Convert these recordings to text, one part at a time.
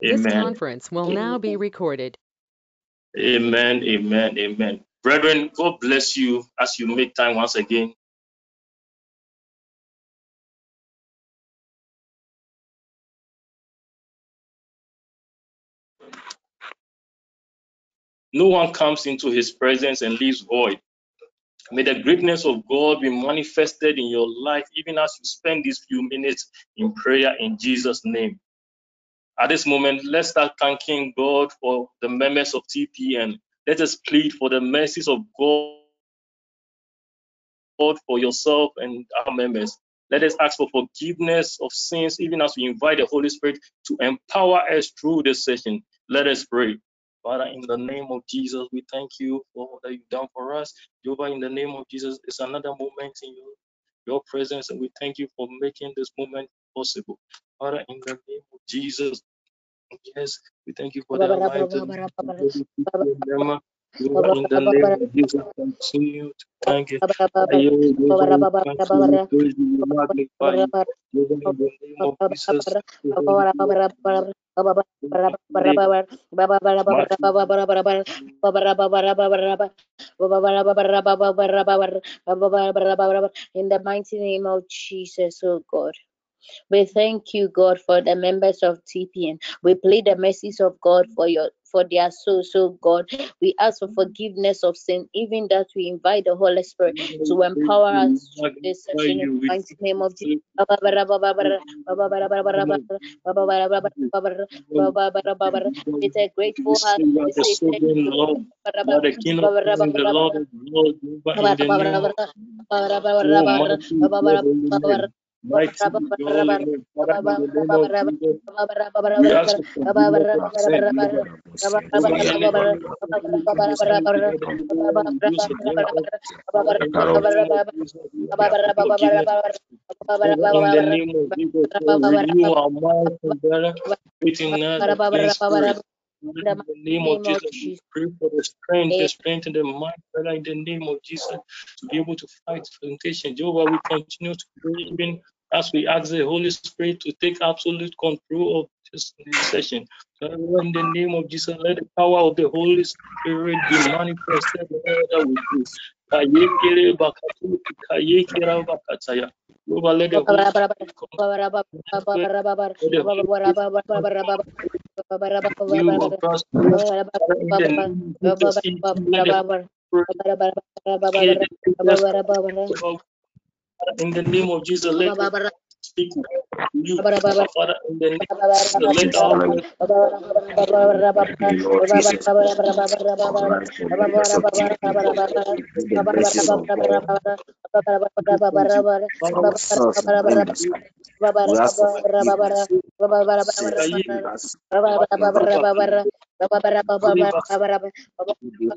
This conference will now be recorded. Amen, amen, amen. Brethren, God bless you as you make time once again. No one comes into his presence and leaves void. May the greatness of God be manifested in your life, even as you spend these few minutes in prayer in Jesus' name. At this moment, let's start thanking God for the members of TPN. Let us plead for the mercies of God for yourself and our members. Let us ask for forgiveness of sins, even as we invite the Holy Spirit to empower us through this session. Let us pray. Father, in the name of Jesus, we thank you for what you've done for us. Jehovah, in the name of Jesus, it's another moment in your, your presence, and we thank you for making this moment possible. Father, in the name of Jesus, yes, we thank you for their In the name of Jesus, continue to thank you. In the mighty name of Jesus, oh God. We thank you, God, for the members of TPN. We plead the mercies of God for your for their souls, so God. We ask for forgiveness of sin, even that we invite the Holy Spirit to empower us through this session in the mighty name of Jesus. It's a grateful heart. The King of the Lord of We ask for. In the name of Jesus, Jesus, pray for the strength, the strength in the mind, Father, in the name of Jesus, to be able to fight temptation. Jehovah, we continue to pray even as we ask the Holy Spirit to take absolute control of this, session. So in the name of Jesus, let the power of the Holy Spirit be manifested you, in the name of Jesus, let our Spirit of the living will come and you. You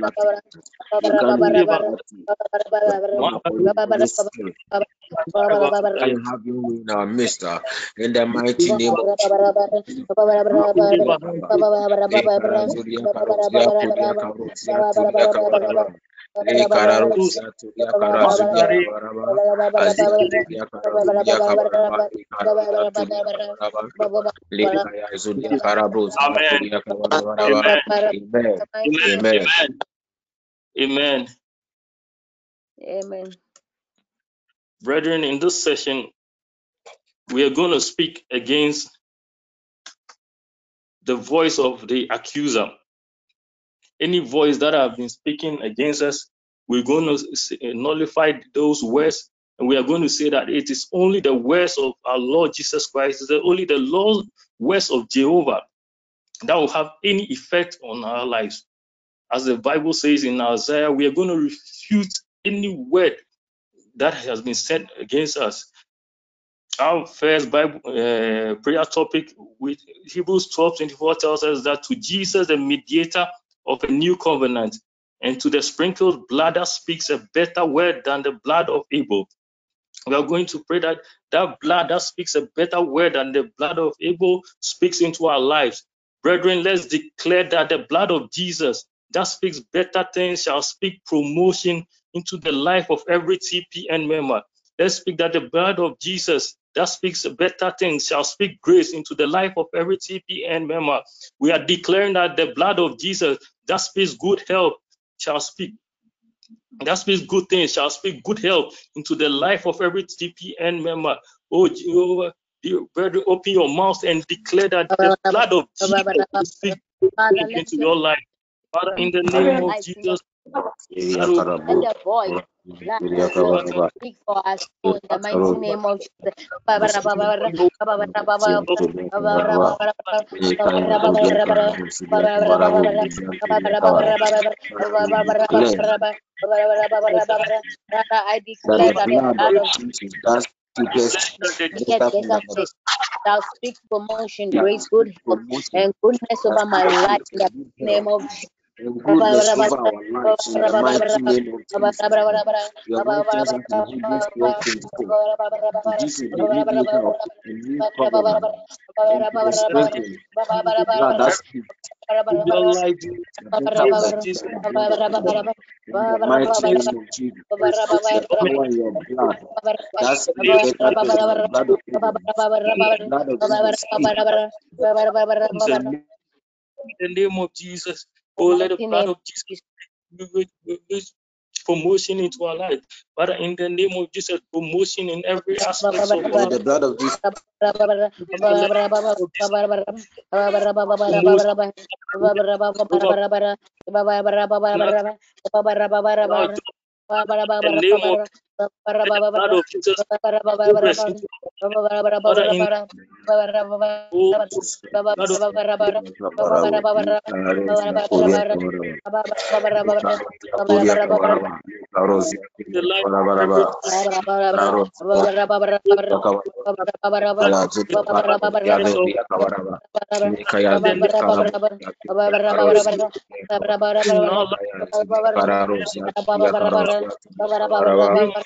nothing. have way in our midst. In the mighty name of Jesus. Le kararu satu dia karasu dia kabaraba azikiri dia karasu dia kabaraba le karasu dia kabaraba le kaya isu dia karabu satu dia kabaraba amen. Amen. Amen. Amen. Brethren in this session we are going to speak against the voice of the accuser any voice that have been speaking against us, we're going to nullify those words and we are going to say that it is only the words of our Lord Jesus Christ, it's only the Lord words of Jehovah that will have any effect on our lives. As the Bible says in Isaiah, we are going to refute any word that has been said against us. Our first Bible uh, prayer topic with Hebrews 12 24 tells us that to Jesus, the mediator of a new covenant, and to the sprinkled blood that speaks a better word than the blood of Abel. We are going to pray that that blood that speaks a better word than the blood of Abel speaks into our lives. Brethren, let's declare that the blood of Jesus that speaks better things shall speak promotion into the life of every TPN member. Let's speak that the blood of Jesus that speaks better things shall speak grace into the life of every TPN member. We are declaring that the blood of Jesus that speaks good health shall speak. That speaks good things shall speak good health into the life of every TPN member. Oh Jehovah, brother, open your mouth and declare that the blood of Jesus will speak into your life. Father, in the name of Jesus, let the voice speak for us in the mighty name of I declare that the blood of Jesus Thou speak promotion, grace, good health, and goodness over my life in the name of Jesus in the name of Jesus. Your righteous and Hebrews 12 24. This is the new help, a new covenant, and to the sprinkling, blood that speaks. Your life, The better blood Jesus. in the name of Jesus. The in the of blood of Jesus. In the name of Jesus. Oh, let the blood of Jesus release promotion into our life. Father, in the name of Jesus, promotion in every aspect of our Let the blood of Jesus the name of let the Leka brozia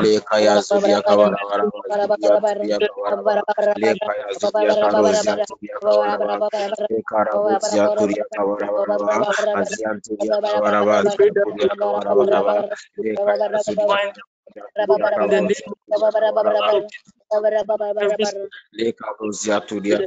Lekaya dia kabrazia ya tu dia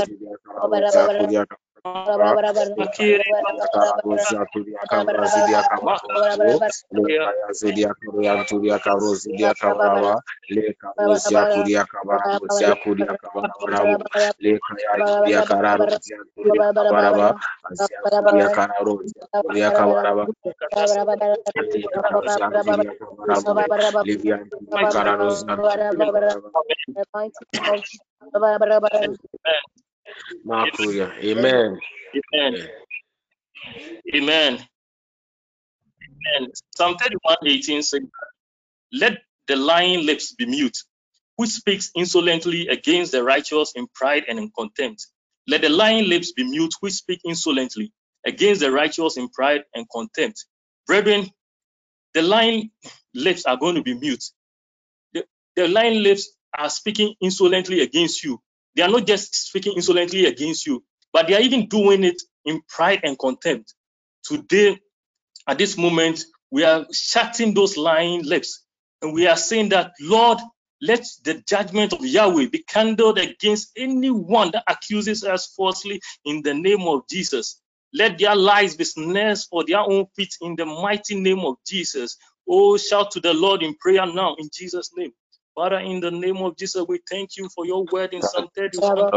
kabaraba. Leka ya dia kabrozia tu dia kabaraba. Leka ya zuri ya kabrozia tu dia kabaraba. Azian tu dia kabrozia tu dia kabrozia tu dia kabaraba. Leka ya kabrozia tu dia kabaraba. Leka brozia tu dia kabrozia tu dia kabaraba. Makuya. Amen. Amen. Amen. Amen. Psalm 31 18 says, Let the lying lips be mute, who speaks insolently against the righteous in pride and in contempt. Let the lying lips be mute, who speak insolently against the righteous in pride and contempt. Brethren, the lying lips are going to be mute. The, the lying lips are speaking insolently against you. They are not just speaking insolently against you, but they are even doing it in pride and contempt. Today, at this moment, we are shutting those lying lips and we are saying that, Lord, let the judgment of Yahweh be kindled against anyone that accuses us falsely in the name of Jesus. Let their lies be snares for their own feet in the mighty name of Jesus. Oh, shout to the Lord in prayer now in Jesus' name. Father, in the name of Jesus, we thank you for your word in Psalm 31.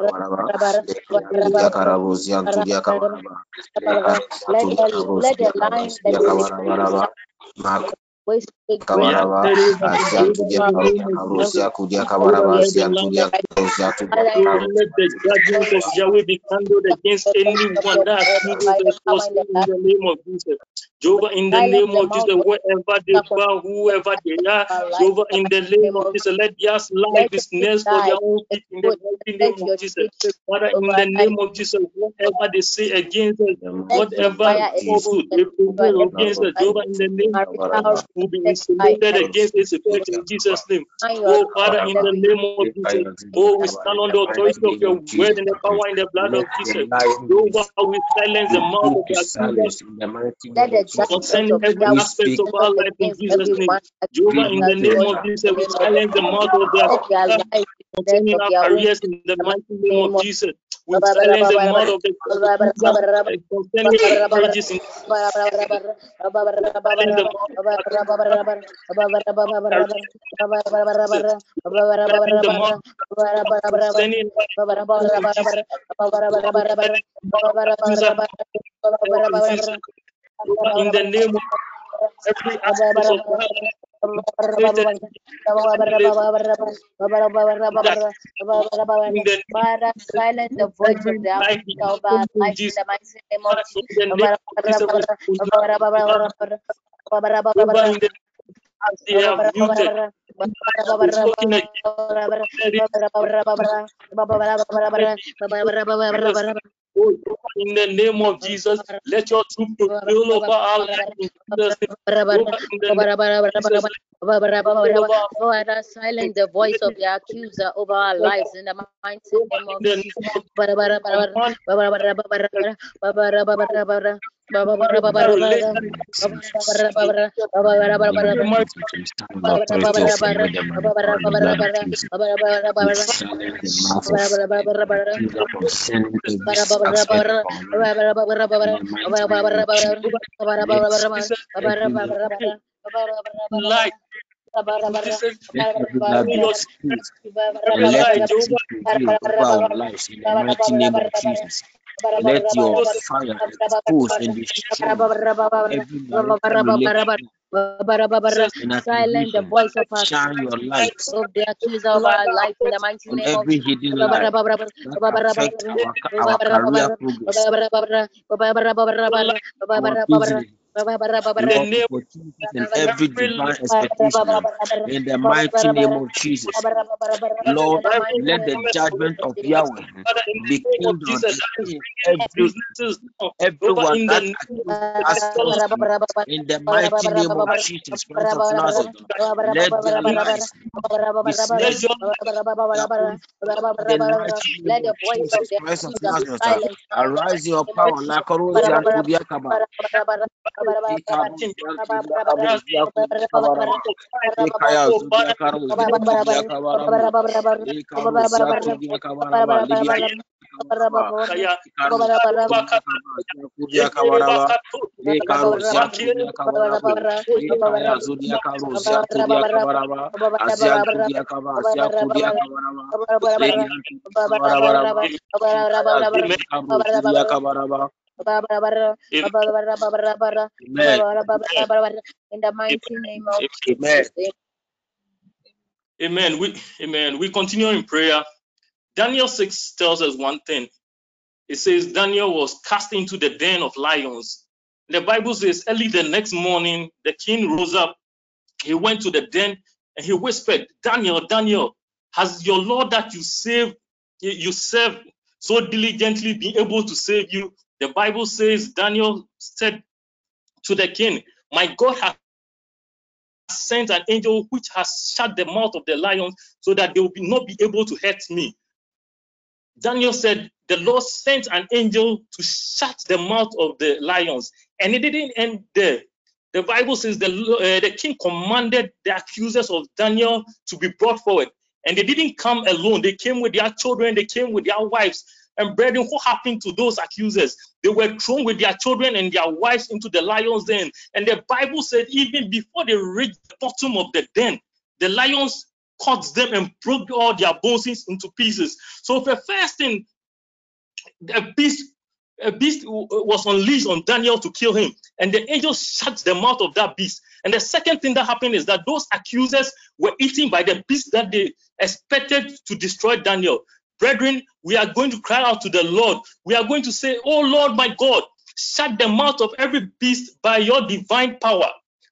kabaraba asiantu dia karusia kudia kabaraba asiantu dia karusia tu dia let the judgment of Yahweh be handled against anyone that accuses us in the name of Jesus. Jehovah, in the name of Jesus, wherever they bow, whoever they are, Jehovah, in the name of Jesus, let their life be snares for their own feet in the name of Jesus. Father, in the name of Jesus, whatever they say against us, whatever they against us, Jehovah, in the name of Jesus, will be insulated against its effect in Jesus' name. Oh, Father, in the name of Jesus, oh, we stand on the authority of your word and the power in the blood of Jesus. Jehovah, we silence the mouth of the concerning every aspect of our life in Jesus' name. Jehovah, in the name of Jesus, we silence the mouth of the concerning our careers in the mighty name of Jesus. We silence the mouth of the concerning in in the name of every aspect of Father, silence the voice of the of our life in the mighty name of Jesus. As they have muted, in the name of Jesus, let your truth prevail over our life. In Father, silence the voice of the accuser over our lives in the mighty name of Jesus. Light. Let your fire expose and destroy every marine Silent the voice of our shine your light of the accuser of our life in the mighty name of every hidden light affect our, our career progress, our business, Lord, opportunities and every divine expectation in the mighty name of Jesus. Lord, let the judgment of Yahweh be killed on every, everyone that accuses us in the mighty name of Jesus Christ of Nazareth. Let their lives be snatched Let the voice of the Christ of Nazareth. Arise in your power, like a rose and to the akaba. In the mighty name of Amen. Amen. We amen. We continue in prayer. Daniel 6 tells us one thing. It says Daniel was cast into the den of lions. The Bible says early the next morning, the king rose up. He went to the den and he whispered, Daniel, Daniel, has your Lord that you save, you serve so diligently been able to save you? The Bible says Daniel said to the king, My God has sent an angel which has shut the mouth of the lions so that they will be, not be able to hurt me. Daniel said, The Lord sent an angel to shut the mouth of the lions. And it didn't end there. the Bible says the, uh, the king commanded the accusers of Daniel to be brought forward. And they didn't come alone. They came with their children, they came with their wives. And brethren, what happened to those accusers? They were thrown with their children and their wives into the lion's den. And the Bible said, even before they reached the bottom of the den, the lions caught them and broke all their bones into pieces. So the first thing, the beast, a beast was unleashed on Daniel to kill him, and the angel shut the mouth of that beast. And the second thing that happened is that those accusers were eaten by the beast that they expected to destroy Daniel. Brethren, we are going to cry out to the Lord. We are going to say, Oh Lord, my God, shut the mouth of every beast by your divine power.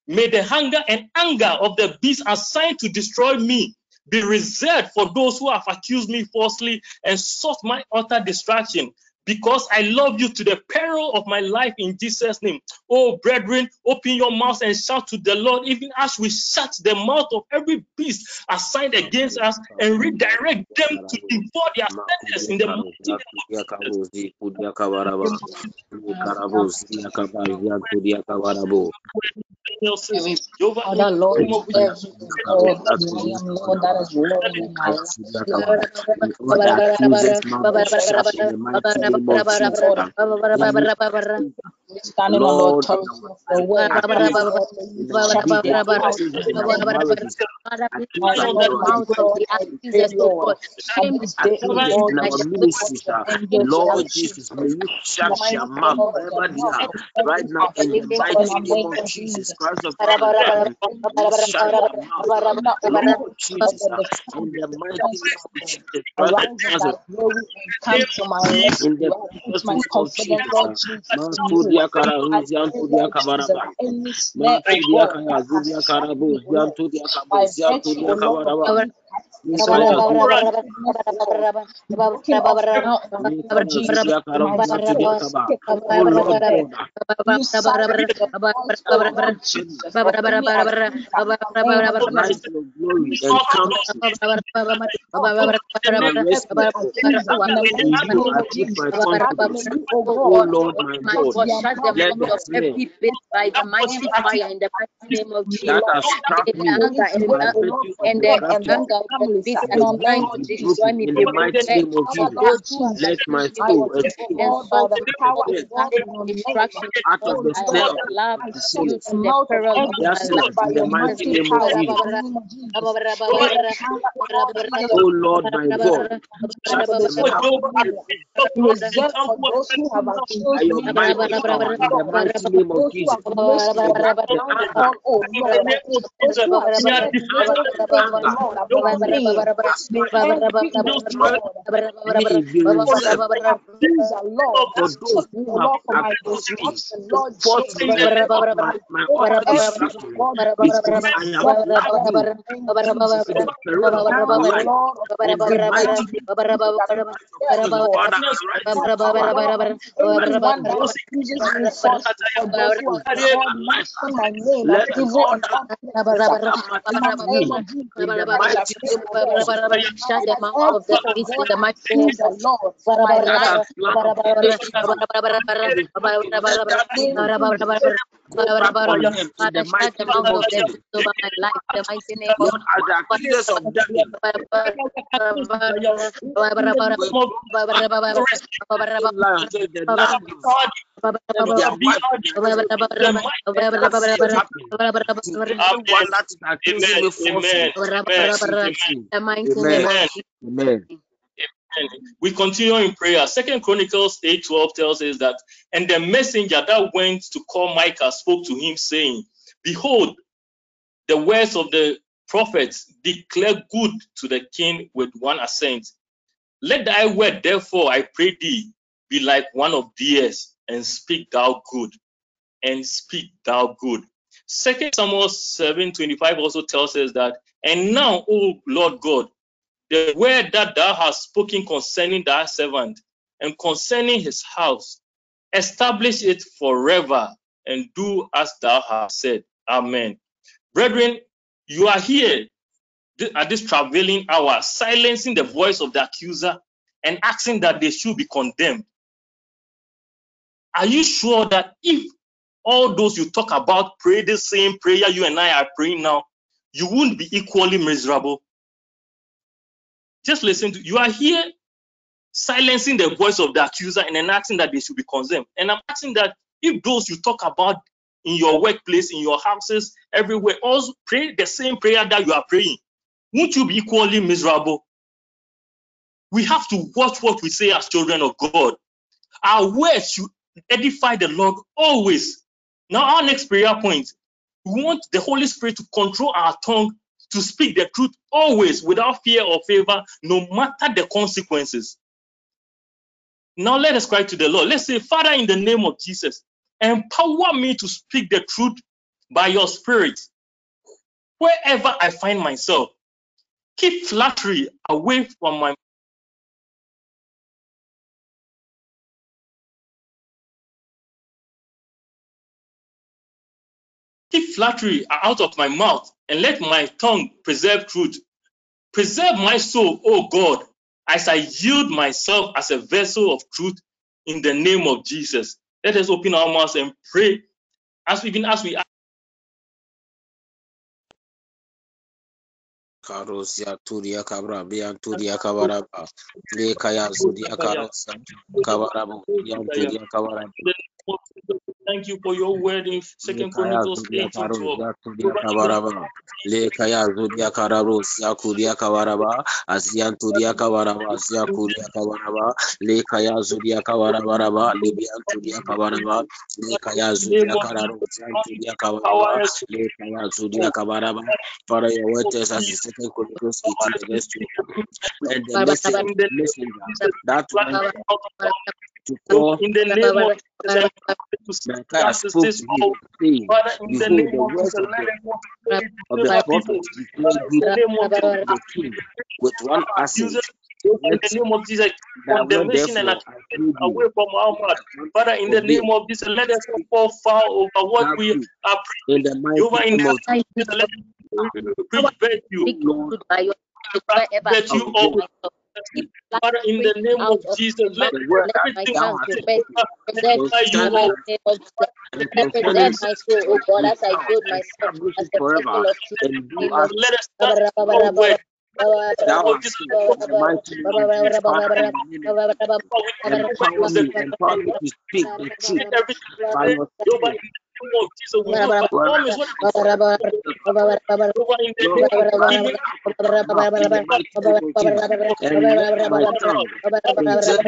May the hunger and anger of the beast assigned to destroy me be reserved for those who have accused me falsely and sought my utter destruction because I love you to the peril of my life in Jesus' name. Oh, brethren, open your mouths and shout to the Lord, even as we shut the mouth of every beast assigned against us and redirect them to devour their sentence in the mighty name of Jesus else is Lord, Lord, Lord. Lord, Standing on the authority of the word. Lord Jesus, may you shut your mouth right now in the mighty name of Jesus Christ of Nazareth. Shut your mouth, Lord Jesus, in the mighty name of Jesus Christ of Nazareth. In the precious name of Jesus, Mansudia Karahuzian Tudia Mansudia Karahuzian Yantudia Kabaraba. Lord, my God, let the every bit by the mighty fire in the mighty name of Jesus. And the anger of the beast and trying to destroy me. In the mighty name of Jesus, let my soul out of the snare of love the you to the peril of my Yes, life. in the mighty name of Jesus. Oh Lord, my God, the mouth reserved for those who have accused by your me mighty power in the mighty name of Jesus. Let all of the of the as the accusers of Daniel, lions, the lions, their wife, their everyone that is accusing me falsely. the mighty name Amen. of Amen. We continue in prayer. Second Chronicles 8 12 tells us that, and the messenger that went to call Micah spoke to him, saying, Behold, the words of the prophets declare good to the king with one assent. Let thy word, therefore, I pray thee, be like one of theirs, and speak thou good, and speak thou good. Second Samuel 7 25 also tells us that, and now, O Lord God, the word that thou hast spoken concerning thy servant and concerning his house, establish it forever and do as thou hast said. Amen. Brethren, you are here at this travailing hour, silencing the voice of the accuser and asking that they should be condemned. Are you sure that if all those you talk about pray the same prayer you and I are praying now, you wouldn't be equally miserable. Just listen to you are here silencing the voice of the accuser and enacting that they should be condemned. And I'm asking that if those you talk about in your workplace, in your houses, everywhere, also pray the same prayer that you are praying, won't you be equally miserable? We have to watch what we say as children of God. Our words should edify the Lord always. Now, our next prayer point we want the Holy Spirit to control our tongue to speak the truth always without fear or favor, no matter the consequences. Now, let us cry to the Lord. Let's say, Father, in the name of Jesus, empower me to speak the truth by your Spirit wherever I find myself. Keep flattery away from my keep flattery out of my mouth and let my tongue preserve truth. Preserve my soul, O God, as I yield myself as a vessel of truth in the name of Jesus. Let us open our mouths and pray as we even as we Karosia Turia Cabra, Bian Turia Cabaraba, Zudia Cabarabo, Bian Turia Cabaraba. Thank you for your word in Second Chronicles 8 to 12. Lekaya Zudia Yakuria Kabaraba, Asian Turia Kabaraba, Lekaya Zudia Kabarabaraba, Libian Turia Kabaraba, Lekaya Zudia Karabos, Turia Kabaraba, Lekaya Zudia Kabaraba. Father, your word tells us in Second Chronicles 18, verse 2. And the messenger, messenger that went to call oh, in the name of Jesus, Micaiah spoke to him, saying, Behold, the words of the, of the prophet declare you the king with one accent. in the name of Jesus, condemnation and away from our mouth. Father, in the name of Jesus, let us fall over what we are in the name of Jesus. Let us preach virtue, virtue over Father, in the name of Jesus, let everything tongue to beg you, Lord. Represent my oh God, as I build myself as the of. Let us start your word. Thou art in the mighty name of Jesus, Father, in the name of Jesus, empower me, empower me to speak the truth by your spirit. Jesus, we will promise what and let my tongue preserve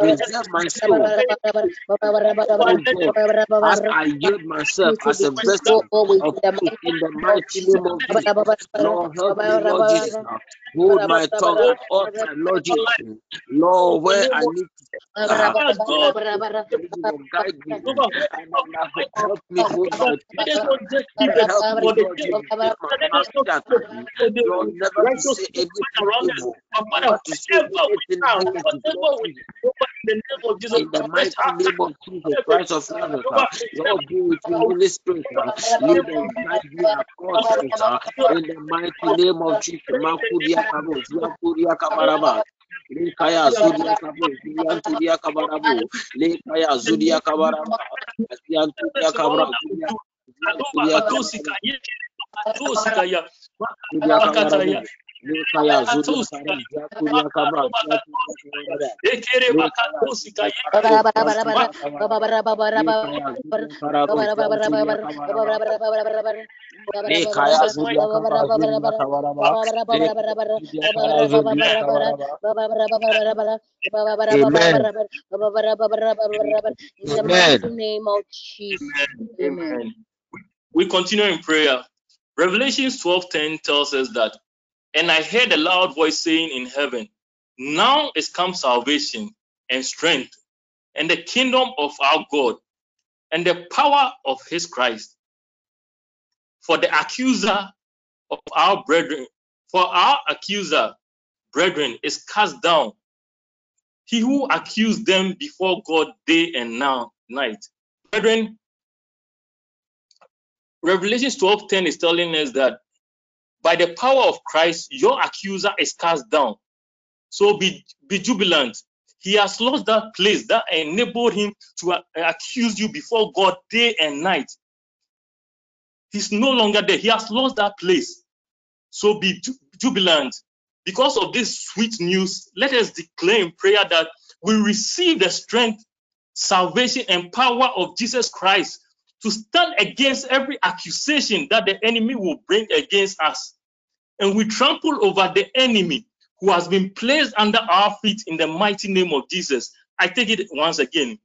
preserve my soul. Oh as I yield myself as a vessel of truth in the mighty name of Jesus. Lord, help me, Lord Jesus. Hold my tongue at all times, Lord Jesus. Lord, where I need to uh, guide me help me hold my peace. Help me, Lord Jesus. Keep my mouth shut. Lord, never to say anything evil. Never to say anything negative. Lord Jesus. In the mighty name of Jesus Christ of Nazareth, uh, Lord, be with me, Holy Spirit. Uh, lead and guide me across truth. Uh, in the mighty name of Jesus, Makudia Kabo, Yakudia Kabaraba. Lekaya Zudia Kabo, Yantudia Kabarabu, Lekaya Zudia Kabaraba, Yantudia Kabra, Zudia Kabarabu. Lekaya Zudia Kabra, Kabra, Ekere bakatosi kaya. In the name of Jesus. Amen. We continue in prayer. Revelations 12:10 tells us that, and I heard a loud voice saying in heaven, Now is come salvation and strength, and the kingdom of our God, and the power of his Christ. For the accuser of our brethren, for our accuser, brethren, is cast down. He who accused them before God day and now night. Brethren, Revelation 12:10 is telling us that by the power of Christ, your accuser is cast down. So be, be jubilant. he has lost that place that enabled him to uh, accuse you before God day and night. He's no longer there. He has lost that place. So be jubilant. Because of this sweet news, let us declare in prayer that we receive the strength, salvation, and power of Jesus Christ to stand against every accusation that the enemy will bring against us. And we trample over the enemy who has been placed under our feet in the mighty name of Jesus. I take it once again.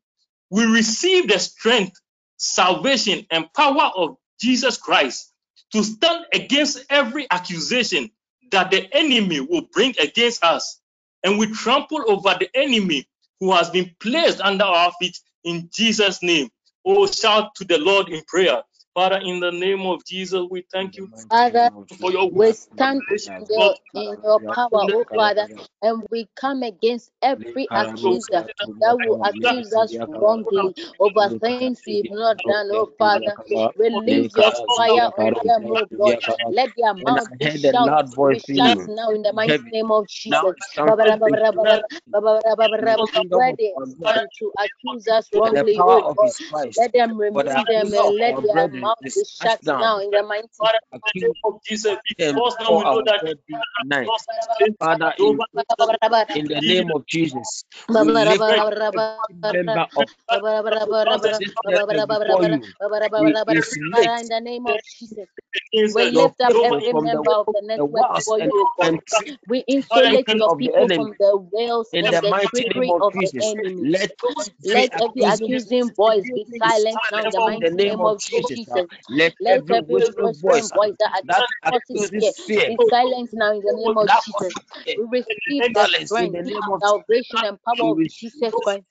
We receive the strength, salvation, and power of Jesus Christ to stand against every accusation that the enemy will bring against us. And we trample over the enemy who has been placed under our feet in Jesus' name. Oh, shout to the Lord in prayer. Father, in the name of Jesus, we thank you Father, for your we stand in your, in your power, oh Father, and we come against every accuser that will accuse us wrongly over things we've not done, oh Father. Release your fire on them, oh God. Let their mouth be shut now in the mighty name of Jesus. Where they to accuse us wrongly, oh God, let them remove them and let their mouth is shut down. in the mighty name of Jesus. Because now we know that Father, in, in the name of Jesus, we lift member of in the name of Jesus. We lift up every member of the network for you. We insulate your people from the wails and the trickery of the enemy. Let, let every accusing voice be silenced now in the mighty name of uh, Jesus. Let, Let every whispering voice, uh, voice that, that accuses fear be silenced now in the name of Jesus. We receive the strength, salvation, and power of Jesus Christ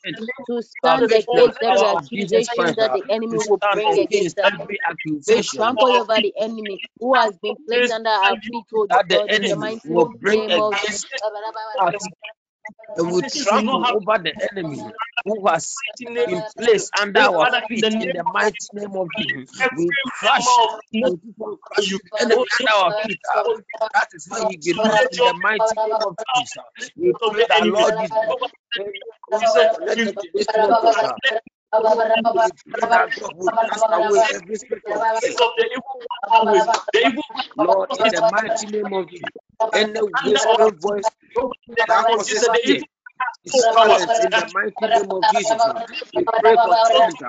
to stand against every accusation that the enemy will bring against us. We trample over the enemy who has been placed under our feet, oh in the mighty name of and we trample over the enemy who has been placed under our feet in the mighty name of Jesus. We crush the enemy under our feet. That is how he belongs in the mighty name of Jesus. We pray that Lord let Lord, in the mighty name of Jesus, any whispering voice that causes in the mighty name of Jesus. We pray for strength.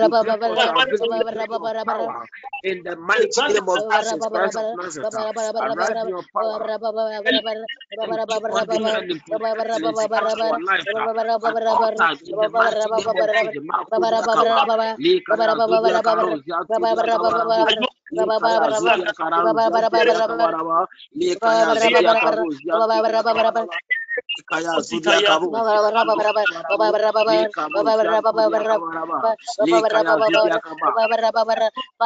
We pray for power in the mighty name of Jesus Christ of Nazareth. Arise your power on the enemy to our life. Altar in the mighty name of Jesus. Likaya Zudia Karo Zudia Karo Likaya Zudia Karo Likaya Zudia Karo Zudia Karo Kaya Zudia Kabu.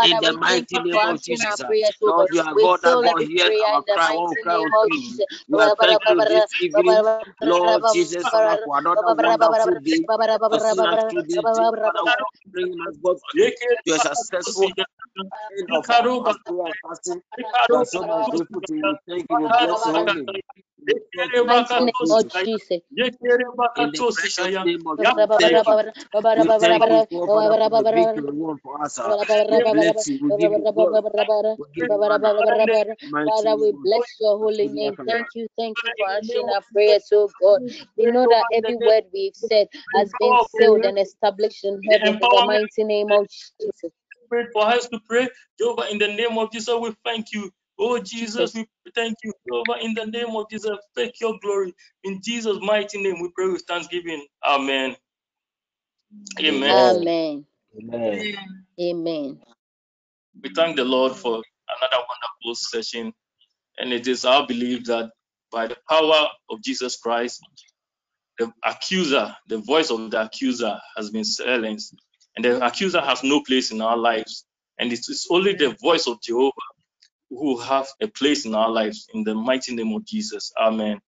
In the mighty name of Jesus, Lord, you are God that God hears our cry, all cry unto you. Are thankful this evening, Lord Jesus, for another wonderful day, for seeing us through this day, Father, bringing us God to a successful end of our fasting. We are so much grateful to you. Thank you. We bless your name. In the name of Jesus. We thank you for the victory won for us. Uh, we bless you. We give you glory. Father, we bless your holy name. Thank you, thank you for answering our prayers, oh God. We know that every word we've said has been sealed and established in heaven in the mighty name of Jesus. For us to pray, Jehovah, in the name of Jesus, we thank you. Oh Jesus, we thank you, Jehovah, in the name of Jesus. Take your glory. In Jesus' mighty name, we pray with thanksgiving. Amen. Amen. Amen. Amen. We thank the Lord for another wonderful session. And it is our belief that by the power of Jesus Christ, the accuser, the voice of the accuser has been silenced. And the accuser has no place in our lives. And it is only the voice of Jehovah who have a place in our lives in the mighty name of Jesus. Amen.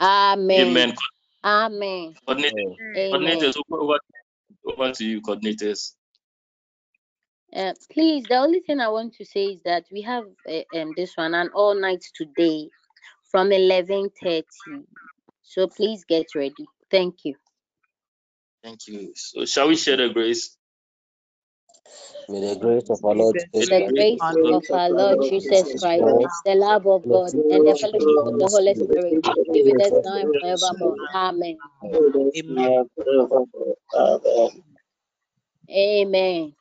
Amen. Amen. Amen. Coordinators, coordinators over, over to you, coordinators. Uh, please, the only thing I want to say is that we have uh, um, this one and all night today from 11:30. So please get ready. Thank you. Thank you. So shall we share the grace? May the grace of our Lord Jesus The grace of our Lord Jesus Christ, the love of God, and the fellowship of the Holy Spirit be with us now and forevermore. Amen. Amen. Amen.